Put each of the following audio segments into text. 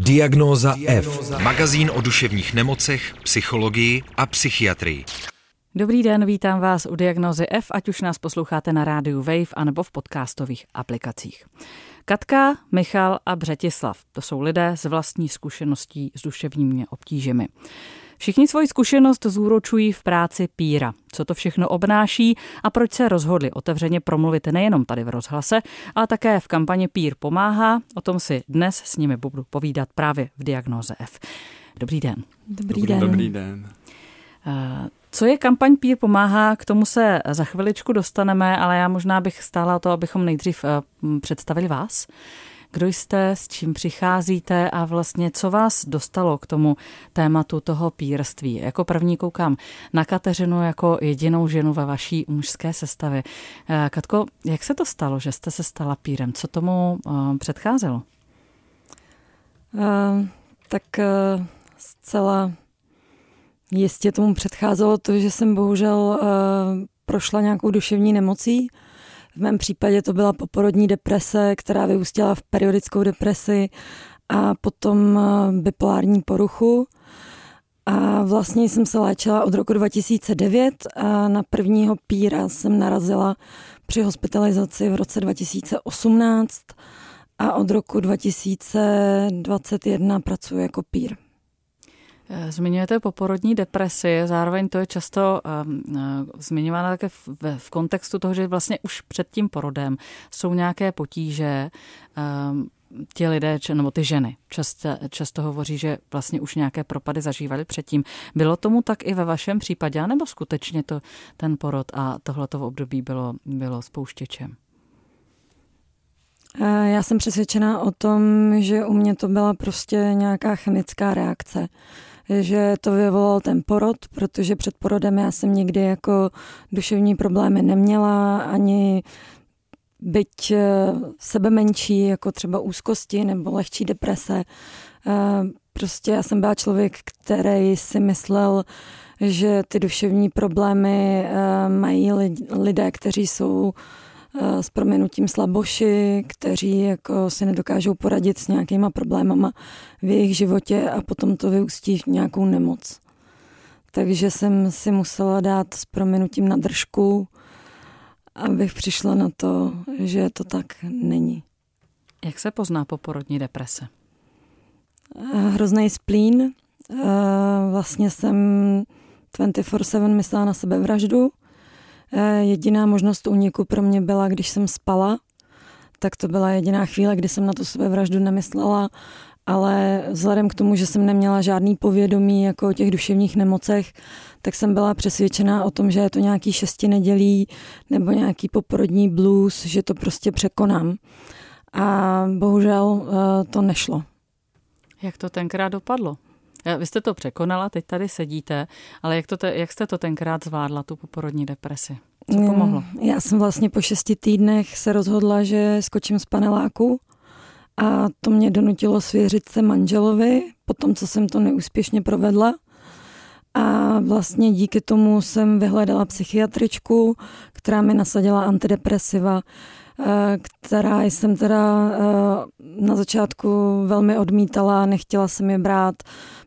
Diagnóza F. Magazín o duševních nemocech, psychologii a psychiatrii. Dobrý den, vítám vás u Diagnozy F, ať už nás posloucháte na rádiu Wave anebo v podcastových aplikacích. Katka, Michal a Břetislav, to jsou lidé s vlastní zkušeností s duševními obtížemi. Všichni svoji zkušenost zúročují v práci Píra. Co to všechno obnáší a proč se rozhodli otevřeně promluvit nejenom tady v rozhlase, ale také v kampani Pír pomáhá. O tom si dnes s nimi budu povídat právě v Diagnoze F. Dobrý den. Dobrý, den. Dobrý den. Eh, co je kampaň Pír pomáhá, k tomu se za chviličku dostaneme, ale já možná bych stála o to, abychom nejdřív eh, představili vás. Kdo jste, s čím přicházíte a vlastně co vás dostalo k tomu tématu toho pírství? Jako první koukám na Kateřinu jako jedinou ženu ve vaší mužské sestavě. Eh, Katko, jak se to stalo, že jste se stala pírem? Co tomu uh, předcházelo? Uh, tak uh, zcela jistě tomu předcházelo to, že jsem bohužel uh, prošla nějakou duševní nemocí, v mém případě to byla poporodní deprese, která vyústila v periodickou depresi a potom eh, bipolární poruchu. A vlastně jsem se léčila od roku 2009 a na prvního píra jsem narazila při hospitalizaci v roce 2018 a od roku 2021 pracuji jako pír. Eh, zmiňujete poporodní depresi, zároveň to je často um, zmiňováno také v, v kontextu toho, že vlastně už před tím porodem jsou nějaké potíže. Um, ti lidé, nebo ty ženy, často, často hovoří, že vlastně už nějaké propady zažívali předtím. Bylo tomu tak i ve vašem případě, nebo skutečně to ten porod a tohleto období bylo, bylo spouštěčem? Já jsem přesvědčená o tom, že u mě to byla prostě nějaká chemická reakce že to vyvolal ten porod, protože před porodem já jsem nikdy jako duševní problémy neměla, ani byť eh, sebe menší, jako třeba úzkosti nebo lehčí deprese. Eh, prostě já jsem byla člověk, který si myslel, že ty duševní problémy eh, mají lidé, kteří jsou s proměnutím slaboši, kteří jako si nedokážou poradit s nějakýma problémama v jejich životě a potom to vyústí v nějakou nemoc. Takže jsem si musela dát s proměnutím na držku, abych přišla na to, že to tak není. Jak se pozná poporodní deprese? Eh, hrozný splín. Eh, vlastně jsem 24-7 myslela na sebevraždu Eh, jediná možnost úniku pro mě byla, když jsem spala, tak to byla jediná chvíle, kdy jsem na to sebevraždu nemyslela, ale vzhledem k tomu, že jsem neměla žádný povědomí jako o těch duševních nemocech, tak jsem byla přesvědčená o tom, že je to nějaký šesti nedělí nebo nějaký poporodní blues, že to prostě překonám. A bohužel eh, to nešlo. Jak to tenkrát dopadlo? Vy jste to překonala, teď tady sedíte, ale jak, to te, jak jste to tenkrát zvládla, tu poporodní depresi? Co pomohlo? Já jsem vlastně po šesti týdnech se rozhodla, že skočím z paneláku a to mě donutilo svěřit se manželovi, po tom, co jsem to neúspěšně provedla. A vlastně díky tomu jsem vyhledala psychiatričku, která mi nasadila antidepresiva. Eh, která jsem teda eh, na začátku velmi odmítala, nechtěla jsem je brát.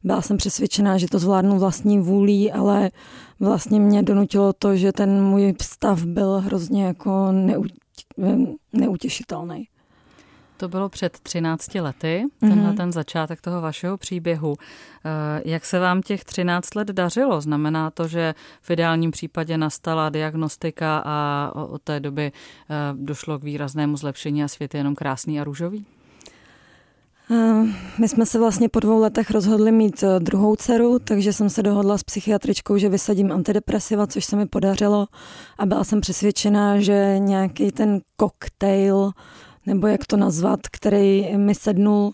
Byla jsem přesvědčená, že to zvládnu vlastní vůlí, ale vlastně mě donutilo to, že ten můj stav byl hrozně jako neutěšitelný. To bylo před 13 lety, tenhle mm-hmm. ten začátek toho vašeho příběhu. Eh, jak se vám těch 13 let dařilo? Znamená to, že v ideálním případě nastala diagnostika a od té doby eh, došlo k výraznému zlepšení a svět je jenom krásný a růžový? Eh, my jsme se vlastně po dvou letech rozhodli mít druhou dceru, takže jsem se dohodla s psychiatričkou, že vysadím antidepresiva, což se mi podařilo a byla jsem přesvědčená, že nějaký ten koktejl nebo jak to nazvat, který mi sednul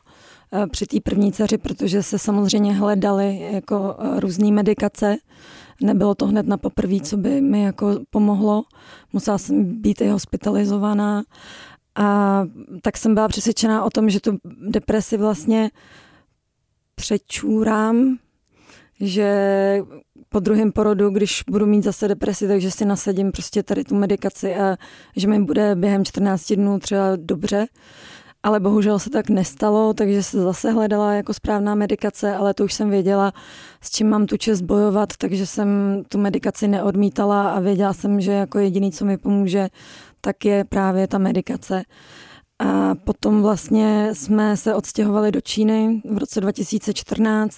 eh, při té první dceři, protože se samozřejmě hledaly jako eh, různé medikace. Nebylo to hned na poprvé, co by mi jako pomohlo. Musela jsem být i hospitalizovaná. A tak jsem byla přesvědčená o tom, že tu depresi vlastně přečůrám, že po druhém porodu, když budu mít zase depresi, takže si nasadím prostě tady tu medikaci a že mi bude během 14 dnů třeba dobře. ale bohužel se tak nestalo, takže se zase hledala jako správná medikace, ale to už jsem věděla, s čím mám tu čest bojovat, takže jsem tu medikaci neodmítala a věděla jsem, že jako jediný, co mi pomůže, tak je právě ta medikace. A potom vlastně jsme se odstěhovali do Číny v roce 2014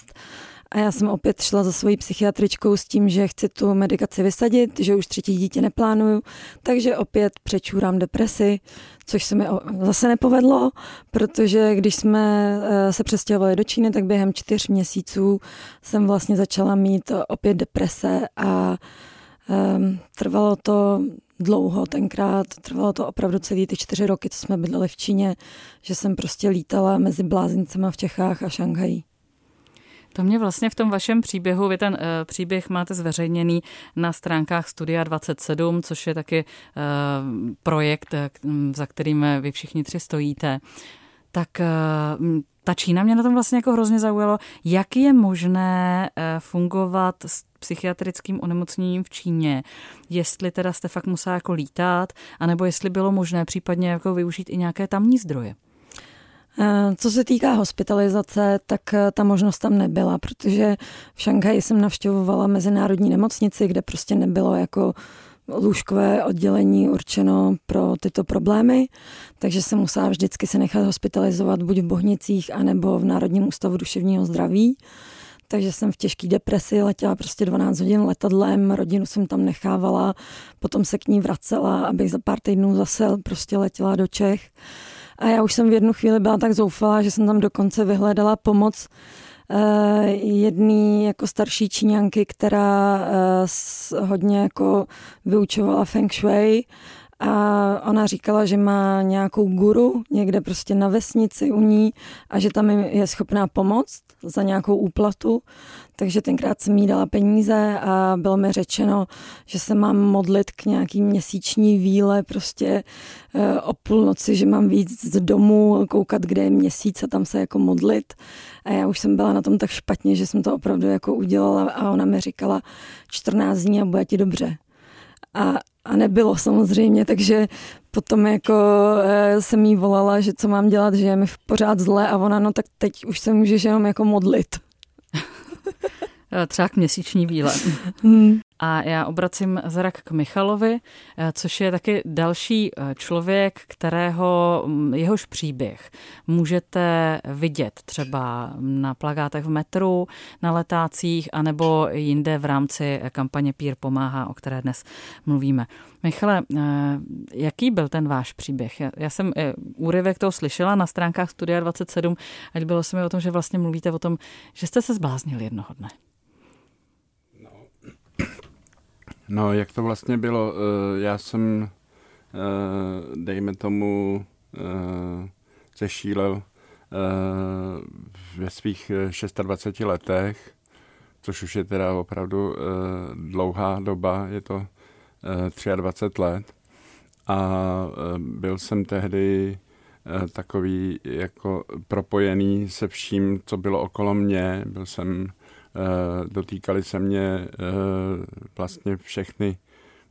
a já jsem opět šla za svojí psychiatričkou s tím, že chci tu medikaci vysadit, že už třetí dítě neplánuju, takže opět přečůrám depresi, což se mi zase nepovedlo, protože když jsme eh, se přestěhovali do Číny, tak během čtyř měsíců jsem vlastně začala mít opět deprese a um, trvalo to dlouho tenkrát, trvalo to opravdu celý ty čtyři roky, co jsme bydleli v Číně, že jsem prostě lítala mezi blázincema v Čechách a Šanghají. To mě vlastně v tom vašem příběhu, vy ten uh, příběh máte zveřejněný na stránkách Studia 27, což je taky uh, projekt, uh, za kterým vy všichni tři stojíte. Tak uh, ta Čína mě na tom vlastně jako hrozně zaujalo. Jak je možné fungovat s psychiatrickým onemocněním v Číně? Jestli teda jste fakt musela jako lítat, anebo jestli bylo možné případně jako využít i nějaké tamní zdroje? Eh, co se týká hospitalizace, tak eh, ta možnost tam nebyla, protože v Šanghaji jsem navštěvovala mezinárodní nemocnici, kde prostě nebylo jako lůžkové oddělení určeno pro tyto problémy, takže jsem musela vždycky se nechat hospitalizovat buď v Bohnicích, anebo v Národním ústavu duševního zdraví. Takže jsem v těžké depresi letěla prostě 12 hodin letadlem, rodinu jsem tam nechávala, potom se k ní vracela, abych za pár týdnů zase prostě letěla do Čech. A já už jsem v jednu chvíli byla tak zoufalá, že jsem tam dokonce vyhledala pomoc uh, jedný jako starší číňanky, která uh, hodně jako vyučovala feng shui a ona říkala, že má nějakou guru někde prostě na vesnici u ní a že tam je schopná pomoct za nějakou úplatu. Takže tenkrát jsem jí dala peníze a bylo mi řečeno, že se mám modlit k nějaký měsíční víle prostě e, o půlnoci, že mám víc z domu, koukat, kde je měsíc a tam se jako modlit. A já už jsem byla na tom tak špatně, že jsem to opravdu jako udělala a ona mi říkala 14 dní a bude ti dobře. A, a nebylo samozřejmě, takže potom jako e, jsem jí volala, že co mám dělat, že je mi pořád zle a ona, no tak teď už se můžeš jenom jako modlit. Eh, třeba k měsíční výlet. Hmm. A já obracím zrak k Michalovi, eh, což je taky další eh, člověk, kterého mm, jehož příběh můžete vidět třeba na plagátech v metru, na letácích, anebo jinde v rámci kampaně Pír pomáhá, o které dnes mluvíme. Michale, jaký byl ten váš příběh? Já jsem úryvek toho slyšela na stránkách Studia 27 a bylo se mi o tom, že vlastně mluvíte o tom, že jste se zbláznili jednoho dne. No, jak to vlastně bylo? Eh, já jsem, eh, dejme tomu, eh, zešílel ve svých 26 letech, což už je teda opravdu dlouhá doba, je to 23 let. A byl jsem tehdy takový jako propojený se vším, co bylo okolo mě. Byl jsem Eh, dotýkaly se mě eh, vlastně všechny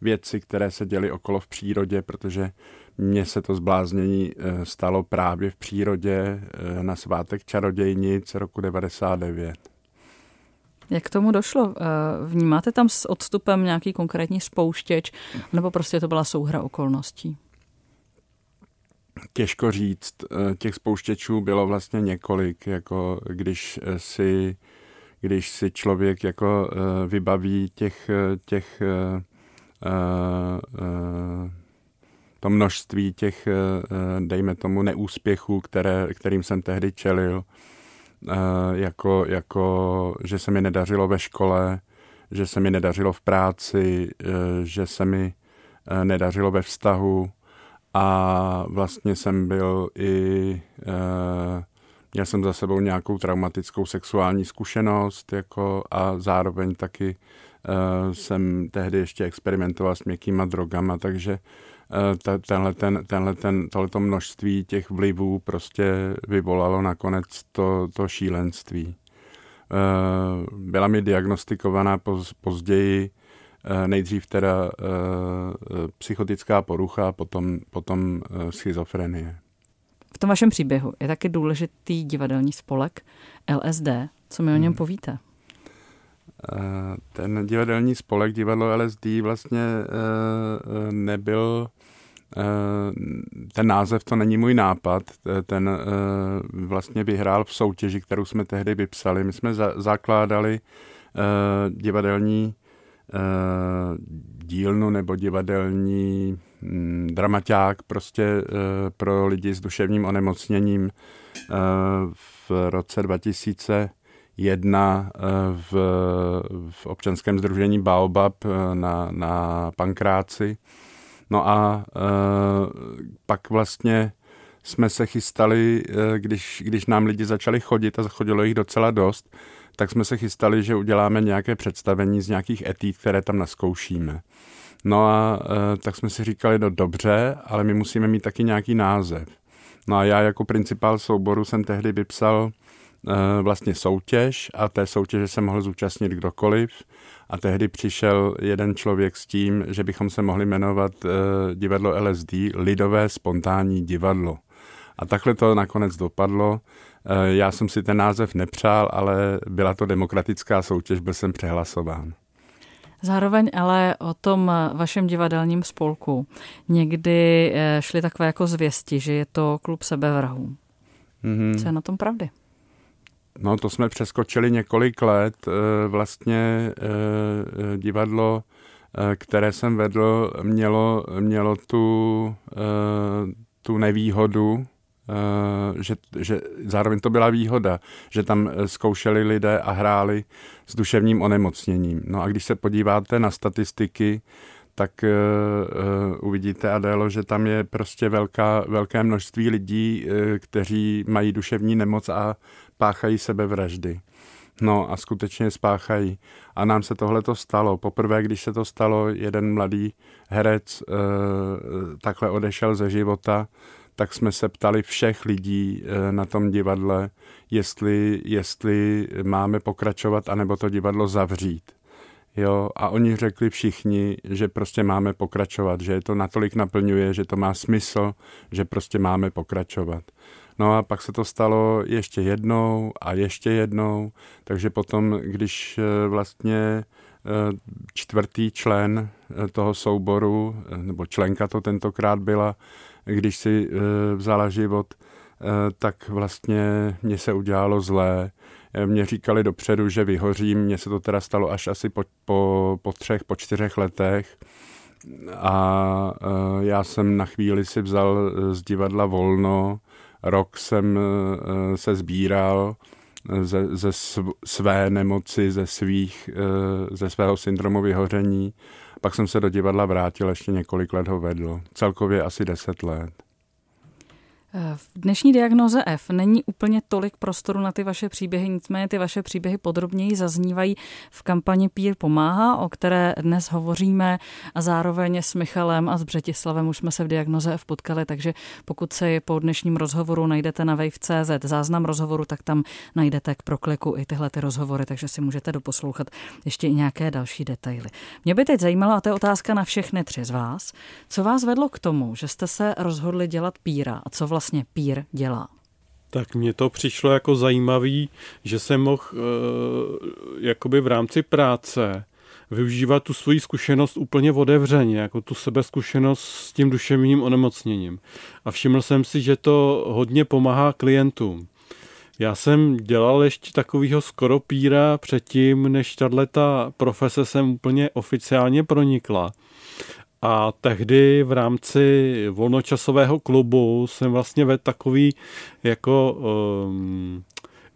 věci, které se děly okolo v přírodě, protože mně se to zbláznění eh, stalo právě v přírodě na svátek čarodějnic roku 99. Jak k tomu došlo? Vnímáte tam s odstupem nějaký konkrétní spouštěč, nebo prostě to byla souhra okolností? Těžko říct. Těch spouštěčů bylo vlastně několik. Jako když si když si člověk jako uh, vybaví těch, eh, těch uh, to množství těch, dejme tomu, neúspěchů, které, kterým jsem tehdy čelil, jako, jako, že se mi nedařilo ve škole, že se mi nedařilo v práci, že se mi nedařilo ve vztahu a vlastně jsem byl i Měl jsem za sebou nějakou traumatickou sexuální zkušenost jako a zároveň taky uh, jsem tehdy ještě experimentoval s měkkýma drogama, takže uh, tenhle, ten, tenhle ten, tohleto množství těch vlivů prostě vyvolalo nakonec to, to šílenství. Uh, byla mi diagnostikovaná poz, později nejdřív teda psychotická porucha, potom, potom uh, tom vašem příběhu je taky důležitý divadelní spolek LSD. Co mi o něm hmm. povíte? Ten divadelní spolek divadlo LSD vlastně nebyl ten název to není můj nápad, ten vlastně vyhrál v soutěži, kterou jsme tehdy vypsali. My jsme zakládali divadelní dílnu nebo divadelní mm, dramaťák prostě pro lidi s duševním onemocněním v roce 2000 jedna eh, v, v občanském združení Baobab eh, na, na Pankráci. No a pak vlastně jsme se chystali, když, když nám lidi začali chodit a chodilo jich docela dost, tak jsme se chystali, že uděláme nějaké představení z nějakých etít, které tam naskoušíme. No a e, tak jsme si říkali, no dobře, ale my musíme mít taky nějaký název. No a já jako principál souboru jsem tehdy vypsal Eh, vlastně soutěž a té soutěže se mohl zúčastnit kdokoliv a tehdy přišel jeden člověk s tím, že bychom se mohli jmenovat eh, divadlo LSD, Lidové spontánní divadlo. A takhle to nakonec dopadlo. Eh, já jsem si ten název nepřál, ale byla to demokratická soutěž, byl jsem přehlasován. Zároveň ale o tom vašem divadelním spolku někdy šly takové jako zvěsti, že je to klub sebevrahů. Mm-hmm. Co je na tom pravdy? No to jsme přeskočili několik let. Eh, vlastně eh, divadlo, eh, které jsem vedl, mělo, mělo tu, tu nevýhodu, že, že zároveň to byla výhoda, že tam zkoušeli lidé a hráli s duševním onemocněním. No a když se podíváte na statistiky, tak uh, uh, uvidíte, Adélo, že tam je prostě velká, velké množství lidí, uh, kteří mají duševní nemoc a páchají sebevraždy. No a skutečně spáchají. A nám se tohle to stalo. Poprvé, když se to stalo, jeden mladý herec e, takhle odešel ze života, tak jsme se ptali všech lidí e, na tom divadle, jestli, jestli máme pokračovat, anebo to divadlo zavřít. Jo, a oni řekli všichni, že prostě máme pokračovat, že to natolik naplňuje, že to má smysl, že prostě máme pokračovat. No a pak se to stalo ještě jednou a ještě jednou, takže potom, když eh, vlastně eh, čtvrtý člen eh, toho souboru, nebo členka to tentokrát byla, když si vzala život, tak vlastně mě se udělalo zlé. Mě říkali dopředu, že vyhořím, mně se to teda stalo až asi po, po, po třech, po čtyřech letech. A já jsem na chvíli si vzal z divadla volno, rok jsem eh, se sbíral eh, ze, ze své nemoci, ze, svých, eh, ze svého syndromu vyhoření. Pak jsem se do divadla vrátil, ještě několik let ho vedl. Celkově asi deset let. V dnešní diagnoze F není úplně tolik prostoru na ty vaše příběhy, nicméně ty vaše příběhy podrobněji zaznívají v kampani Pír pomáhá, o které dnes hovoříme a zároveň s Michalem a s Břetislavem už jsme se v diagnoze F potkali, takže pokud se po dnešním rozhovoru najdete na wave.cz záznam rozhovoru, tak tam najdete k prokliku i tyhle ty rozhovory, takže si můžete doposlouchat ještě i nějaké další detaily. Mě by teď zajímalo, a to je otázka na všechny tři z vás, co vás vedlo k tomu, že jste se rozhodli dělat píra a co vlastně vlastně pír dělá? Tak mně to přišlo jako zajímavý, že jsem mohl uh, jakoby v rámci práce využívat tu svoji zkušenost úplně otevřeně, jako tu sebezkušenost s tím duševním onemocněním. A všiml jsem si, že to hodně pomáhá klientům. Já jsem dělal ještě takového skoro píra předtím, než tato profese sem úplně oficiálně pronikla. A tehdy v rámci volnočasového klubu jsem vlastně vedl takový jako um,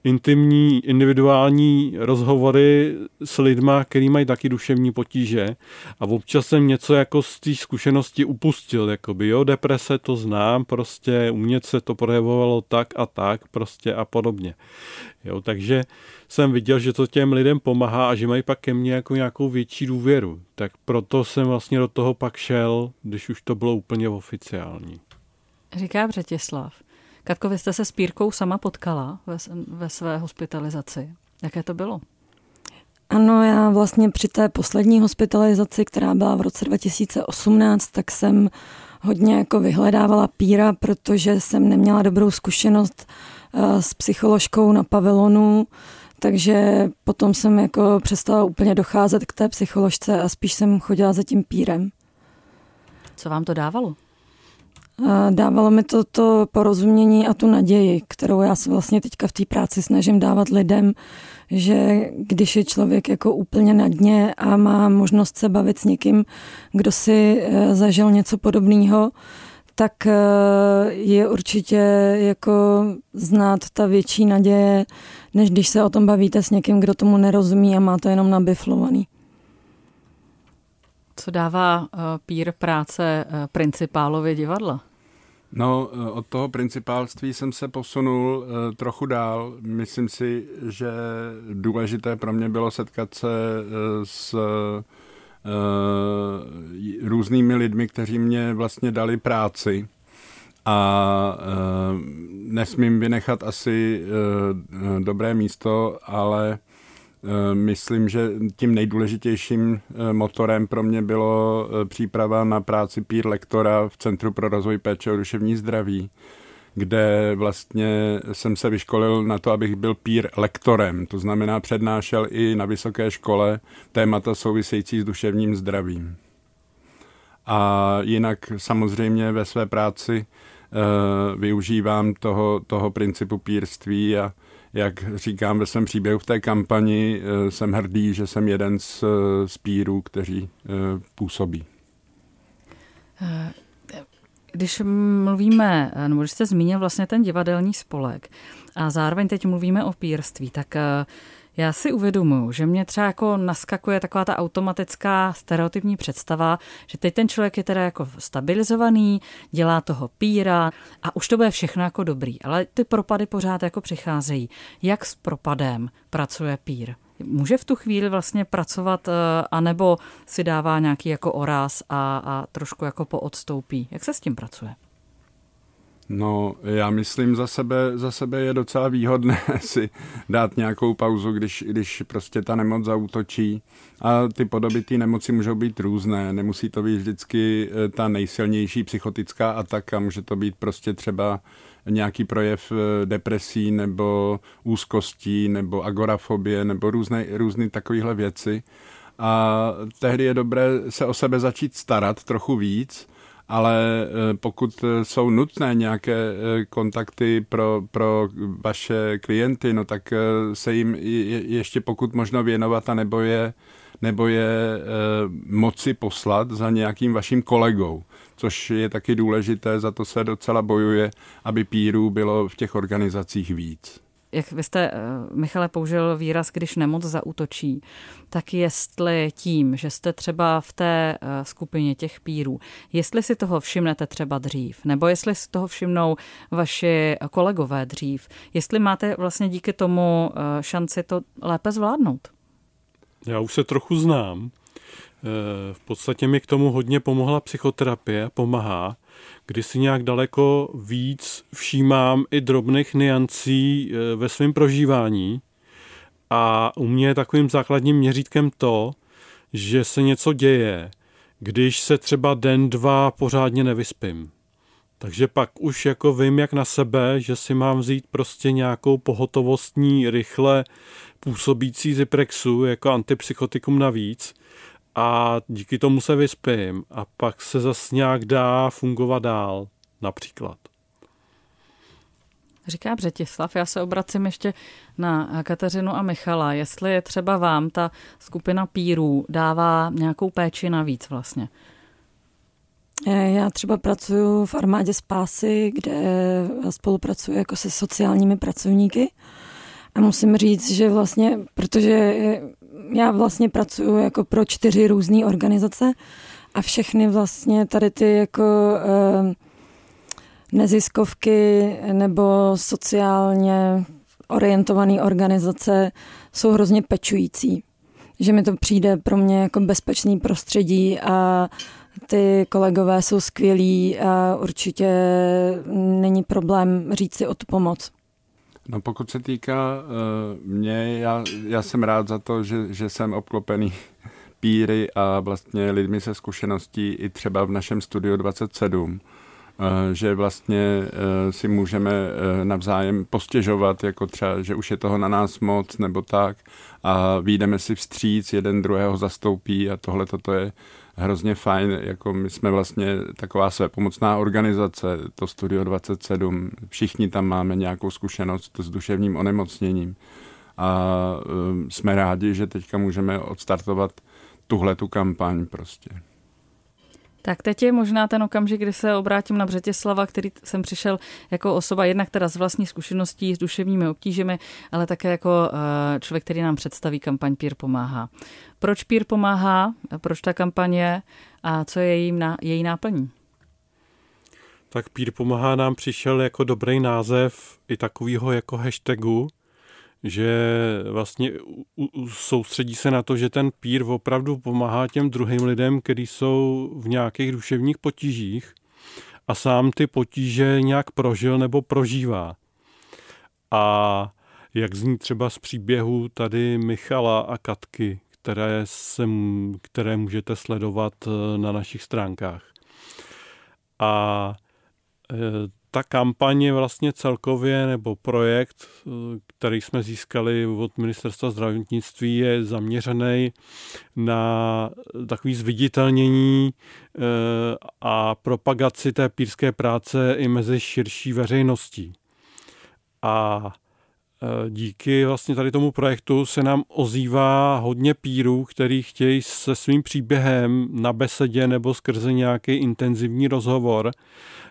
intimní, individuální rozhovory s lidma, který mají taky duševní potíže a občas jsem něco jako z té zkušenosti upustil, jakoby jo, deprese to znám, prostě u mě se to projevovalo tak a tak prostě a podobně. Jo, takže jsem viděl, že to těm lidem pomáhá a že mají pak ke mně jako nějakou větší důvěru. Tak proto jsem vlastně do toho pak šel, když už to bylo úplně oficiální. Říká Břetislav. Katko, vy jste se s Pírkou sama potkala ve, ve své hospitalizaci. Jaké to bylo? Ano, já vlastně při té poslední hospitalizaci, která byla v roce 2018, tak jsem hodně jako vyhledávala píra, protože jsem neměla dobrou zkušenost uh, s psycholožkou na pavilonu, takže potom jsem jako přestala úplně docházet k té psycholožce a spíš jsem chodila za tím pírem. Co vám to dávalo? Dávalo mi to to porozumění a tu naději, kterou já se vlastně teďka v té práci snažím dávat lidem, že když je člověk jako úplně na dně a má možnost se bavit s někým, kdo si eh, zažil něco podobného, tak eh, je určitě jako znát ta větší naděje, než když se o tom bavíte s někým, kdo tomu nerozumí a má to jenom nabiflovaný. Co dává uh, pír práce uh, principálovi divadla? No, od toho principálství jsem se posunul trochu dál. Myslím si, že důležité pro mě bylo setkat se s různými lidmi, kteří mě vlastně dali práci. A nesmím vynechat asi dobré místo, ale Eh, myslím, že tím nejdůležitějším eh, motorem pro mě bylo eh, příprava na práci pír lektora v Centru pro rozvoj péče o duševní zdraví, kde vlastně jsem se vyškolil na to, abych byl pír lektorem, to znamená přednášel i na vysoké škole témata související s duševním zdravím. A jinak samozřejmě ve své práci využívám toho, toho principu pírství a jak říkám ve svém příběhu v té kampani, eh, jsem hrdý, že jsem jeden z, eh, z pírů, kteří eh, působí. Když mluvíme, nebo když jste zmínil vlastně ten divadelní spolek a zároveň teď mluvíme o pírství, tak já si uvědomuji, že mě třeba jako naskakuje taková ta automatická stereotypní představa, že teď ten člověk je teda jako stabilizovaný, dělá toho píra a už to bude všechno jako dobrý, ale ty propady pořád jako přicházejí. Jak s propadem pracuje pír? Může v tu chvíli vlastně pracovat, eh, anebo si dává nějaký jako oráz a, a trošku jako poodstoupí? Jak se s tím pracuje? No, já myslím za sebe, za sebe je docela výhodné si dát nějakou pauzu, když, když prostě ta nemoc zautočí. A ty podoby té nemoci můžou být různé. Nemusí to být vždycky eh, ta nejsilnější psychotická ataka. Může to být prostě třeba nějaký projev eh, depresí nebo úzkostí nebo agorafobie nebo různé, různé takovéhle věci. A tehdy je dobré se o sebe začít starat trochu víc, ale eh, pokud eh, jsou nutné nějaké eh, kontakty pro, pro vaše klienty, no tak se jim ještě pokud možno věnovat a nebo je, nebo je moci poslat za nějakým vaším kolegou, což je taky důležité, za to se docela bojuje, aby pírů bylo v těch organizacích víc jak vy jste, eh, Michale, použil výraz, když nemoc zautočí, tak jestli tím, že jste třeba v té eh, skupině těch pírů, jestli si toho všimnete třeba dřív, nebo jestli si toho všimnou vaši kolegové dřív, jestli máte vlastně díky tomu eh, šanci to lépe zvládnout? Já už se trochu znám. V podstatě mi k tomu hodně pomohla psychoterapie, pomáhá kdy si nějak daleko víc všímám i drobných niancí e, ve svém prožívání. A u mě je takovým základním měřítkem to, že se něco děje, když se třeba den, dva pořádně nevyspím. Takže pak už jako vím jak na sebe, že si mám vzít prostě nějakou pohotovostní, rychle působící Ziprexu jako antipsychotikum navíc a díky tomu se vyspím a pak se zas nějak dá fungovat dál, například. Říká Břetislav, já se obracím ještě na Kateřinu a Michala, jestli je třeba vám ta skupina pírů dává nějakou péči navíc vlastně. Já třeba pracuji v armádě Spásy, kde spolupracuji jako se sociálními pracovníky a musím říct, že vlastně, protože já vlastně pracuji jako pro čtyři různé organizace a všechny vlastně tady ty jako eh, neziskovky nebo sociálně orientované organizace jsou hrozně pečující. Že mi to přijde pro mě jako bezpečný prostředí a ty kolegové jsou skvělí a určitě není problém říct si o tu pomoc. No pokud se týká uh, mě, já, já jsem rád za to, že, že jsem obklopený píry a vlastně lidmi se zkušeností i třeba v našem studiu 27 Eh, že vlastně eh, si můžeme navzájem postěžovat, jako třeba, že už je toho na nás moc nebo tak a výjdeme si vstříc, jeden druhého zastoupí a tohle toto je hrozně fajn, jako my jsme vlastně taková své pomocná organizace, to Studio 27, všichni tam máme nějakou zkušenost s duševním onemocněním a jsme rádi, že teďka můžeme odstartovat tuhle tu kampaň prostě. Tak teď je možná ten okamžik, kdy se obrátím na Břetislava, který jsem přišel jako osoba jednak teda z vlastní zkušeností s duševními obtížemi, ale také jako eh, člověk, který nám představí kampaň Pír pomáhá. Proč Pír pomáhá, proč ta kampaň je a co je její, její náplní? Tak Pír pomáhá nám přišel jako dobrý název i takovýho jako hashtagu, že vlastně soustředí se na to, že ten pír opravdu pomáhá těm druhým lidem, kteří jsou v nějakých duševních potížích a sám ty potíže nějak prožil nebo prožívá. A jak zní třeba z příběhu tady Michala a Katky, které, se, které můžete sledovat eh, na našich stránkách. A eh, ta kampaně vlastně celkově nebo projekt, eh, který jsme získali od ministerstva zdravotnictví, je zaměřený na takový zviditelnění eh, a propagaci té pírské práce i mezi širší veřejností. A Eh, díky vlastně tady tomu projektu se nám ozývá hodně pírů, který chtějí se svým příběhem na besedě nebo skrze nějaký intenzivní rozhovor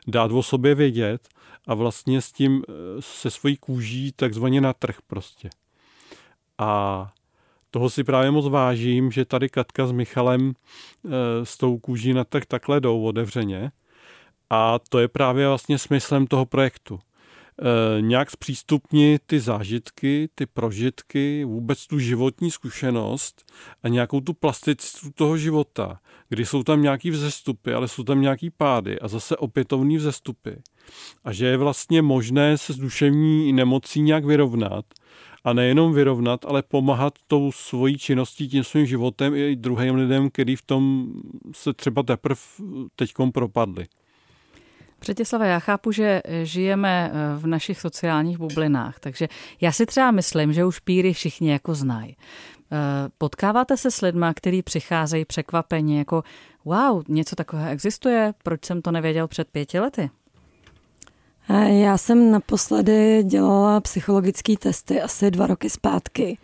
dát o sobě vědět a vlastně s tím eh, se svojí kůží takzvaně na trh prostě. A toho si právě moc vážím, že tady Katka s Michalem eh, s tou kůží na trh takhle jdou otevřeně. A to je právě vlastně smyslem toho projektu Eh, nějak zpřístupnit ty zážitky, ty prožitky, vůbec tu životní zkušenost a nějakou tu plasticitu toho života, kdy jsou tam nějaký vzestupy, ale jsou tam nějaký pády a zase opětovný vzestupy. A že je vlastně možné se s duševní nemocí nějak vyrovnat a nejenom vyrovnat, ale pomáhat tou svojí činností, tím svým životem i druhým lidem, který v tom se třeba teprve teďkom propadli. Přetěslava, já chápu, že žijeme eh, v našich sociálních bublinách, takže já si třeba myslím, že už píry všichni jako znají. Eh, potkáváte se s lidma, kteří přicházejí překvapeně jako wow, něco takového existuje, proč jsem to nevěděl před pěti lety? Eh, já jsem naposledy dělala psychologické testy asi dva roky zpátky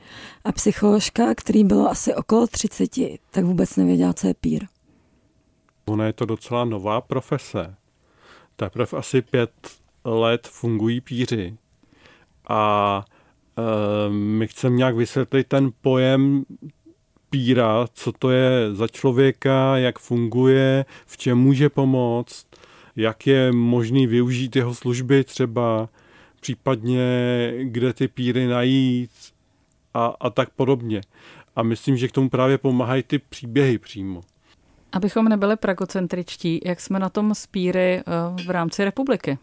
a psycholožka, který bylo asi okolo 30, tak vůbec nevěděla, co je pír. Ona je to docela nová profese teprve asi pět let fungují píři. A e, my chceme nějak vysvětlit ten pojem píra, co to je za člověka, jak funguje, v čem může pomoct, jak je možný využít jeho služby třeba, případně kde ty píry najít a, a tak podobně. A myslím, že k tomu právě pomáhají ty příběhy přímo. Abychom nebyli pragocentričtí, jak jsme na tom spíry eh, v rámci republiky?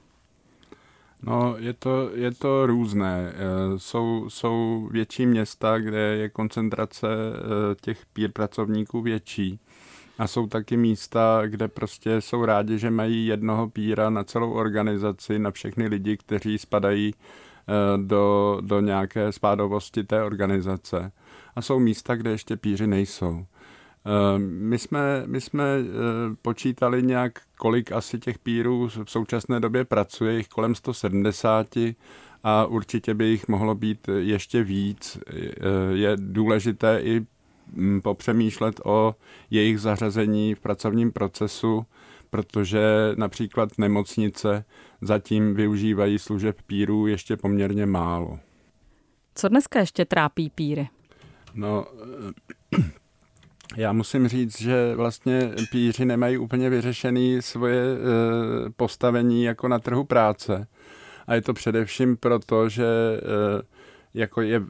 No, je to, je to různé. Eh, jsou, jsou větší města, kde je koncentrace eh, těch pír pracovníků větší. A jsou taky místa, kde prostě jsou rádi, že mají jednoho píra na celou organizaci, na všechny lidi, kteří spadají do, do nějaké spádovosti té organizace. A jsou místa, kde ještě píři nejsou. Eh, my jsme, my jsme eh, počítali nějak, kolik asi těch pírů v současné době pracuje, jich kolem 170 a určitě by jich mohlo být ještě víc. Eh, je důležité i hm, popřemýšlet o jejich zařazení v pracovním procesu, protože například nemocnice zatím využívají služeb pírů ještě poměrně málo. Co dneska ještě trápí píry? No, já musím říct, že vlastně píři nemají úplně vyřešený svoje e, postavení jako na trhu práce. A je to především proto, že e, jako je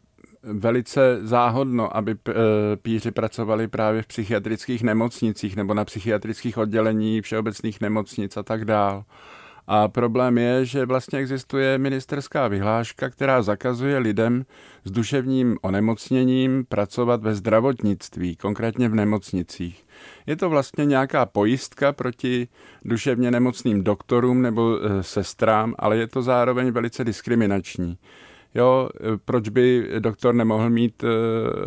velice záhodno, aby e, píři pracovali právě v psychiatrických nemocnicích nebo na psychiatrických oddělení všeobecných nemocnic a tak dál. A problém je, že vlastně existuje ministerská vyhláška, která zakazuje lidem s duševním onemocněním pracovat ve zdravotnictví, konkrétně v nemocnicích. Je to vlastně nějaká pojistka proti duševně nemocným doktorům nebo e, sestrám, ale je to zároveň velice diskriminační. Jo, e, proč by doktor nemohl mít e,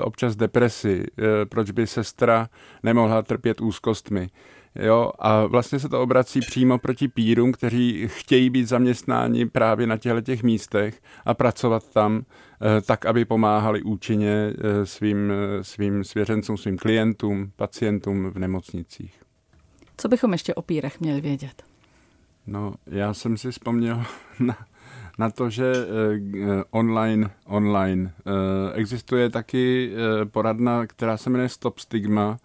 občas depresi, proč by sestra nemohla trpět úzkostmi. Jo, a vlastně se to obrací přímo proti pírům, kteří chtějí být zaměstnáni právě na těchto těch místech a pracovat tam eh, tak, aby pomáhali účinně eh, svým, eh, svým svěřencům, svým klientům, pacientům v nemocnicích. Co bychom ještě o pírech měli vědět? No, já jsem si vzpomněl na, na to, že online, online existuje taky poradna, která se jmenuje Stop Stigma,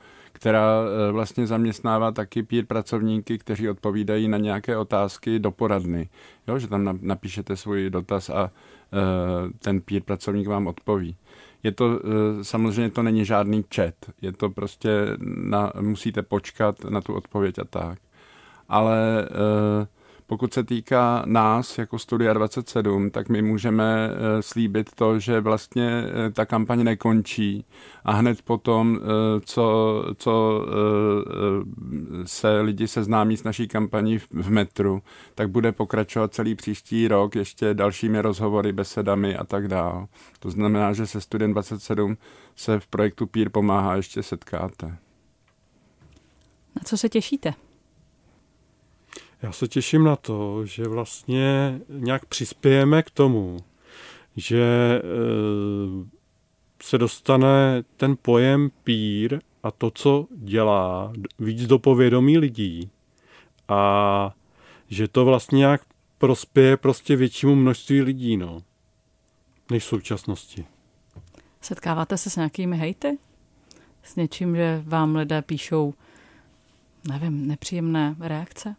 která eh, vlastně zaměstnává taky pír pracovníky, kteří odpovídají na nějaké otázky do poradny. Jo, že tam napíšete svůj dotaz a eh, ten pír pracovník vám odpoví. Je to, eh, samozřejmě to není žádný chat, je to prostě, na, musíte počkat na tu odpověď a tak. Ale pokud se týká nás jako Studia 27, tak my můžeme eh, slíbit to, že vlastně eh, ta kampaň nekončí a hned potom, eh, co, co se lidi seznámí s naší kampaní v metru, tak bude pokračovat celý příští rok ještě dalšími rozhovory, besedami a tak dále. To znamená, že se Student 27 se v projektu PEER pomáhá ještě setkáte. Na co se těšíte? Já se těším na to, že vlastně nějak přispějeme k tomu, že e, se dostane ten pojem pír a to, co dělá, víc do povědomí lidí a že to vlastně nějak prospěje prostě většímu množství lidí, no, než v současnosti. Setkáváte se s nějakými hejty? S něčím, že vám lidé píšou, nevím, nepříjemné reakce?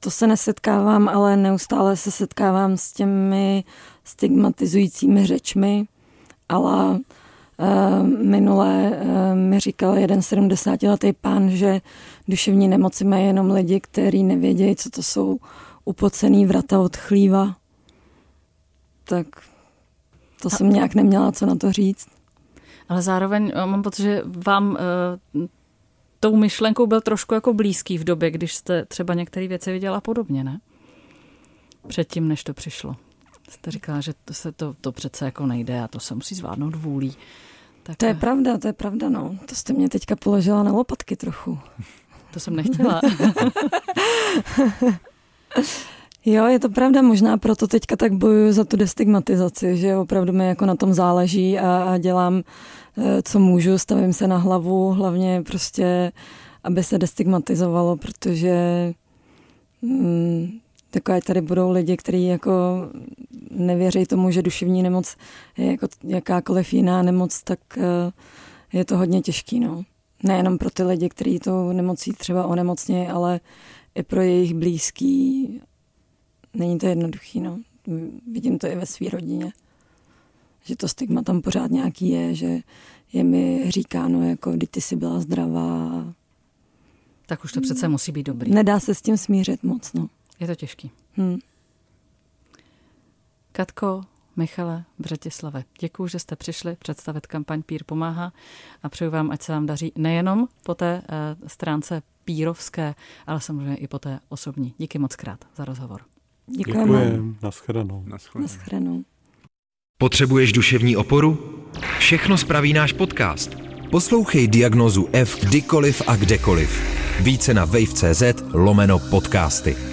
To se nesetkávám, ale neustále se setkávám s těmi stigmatizujícími řečmi, ale uh, minule uh, mi říkal jeden 70-letý pán, že duševní nemoci mají jenom lidi, kteří nevědějí, co to jsou upocený vrata od chlíva. Tak to jsem nějak neměla co na to říct. Ale zároveň mám pocit, že vám tou myšlenkou byl trošku jako blízký v době, když jste třeba některé věci viděla podobně, ne? Předtím, než to přišlo. Jste říkala, že to, se to, to přece jako nejde a to se musí zvládnout vůlí. Tak... To je pravda, to je pravda, no. To jste mě teďka položila na lopatky trochu. To jsem nechtěla. Jo, je to pravda, možná proto teďka tak bojuju za tu destigmatizaci, že opravdu mi jako na tom záleží a, a dělám, eh, co můžu, stavím se na hlavu, hlavně prostě, aby se destigmatizovalo, protože mm, takové tady budou lidi, kteří jako nevěří tomu, že duševní nemoc je jako jakákoliv jiná nemoc, tak eh, je to hodně těžký, no. Nejenom pro ty lidi, kteří tou nemocí třeba onemocnějí, ale i pro jejich blízký není to jednoduchý, no. Vidím to i ve své rodině. Že to stigma tam pořád nějaký je, že je mi říkáno, jako kdy ty jsi byla zdravá. Tak už to přece musí být dobrý. Nedá se s tím smířit moc, no. Je to těžký. Hmm. Katko, Michale, Břetislave, děkuji, že jste přišli představit kampaň Pír pomáhá a přeju vám, ať se vám daří nejenom po té uh, stránce pírovské, ale samozřejmě i po té osobní. Díky moc krát za rozhovor. Děkujeme. Děkujem. Naschledanou. Naschledanou. Potřebuješ duševní oporu? Všechno spraví náš podcast. Poslouchej diagnozu F kdykoliv a kdekoliv. Více na wave.cz lomeno podcasty.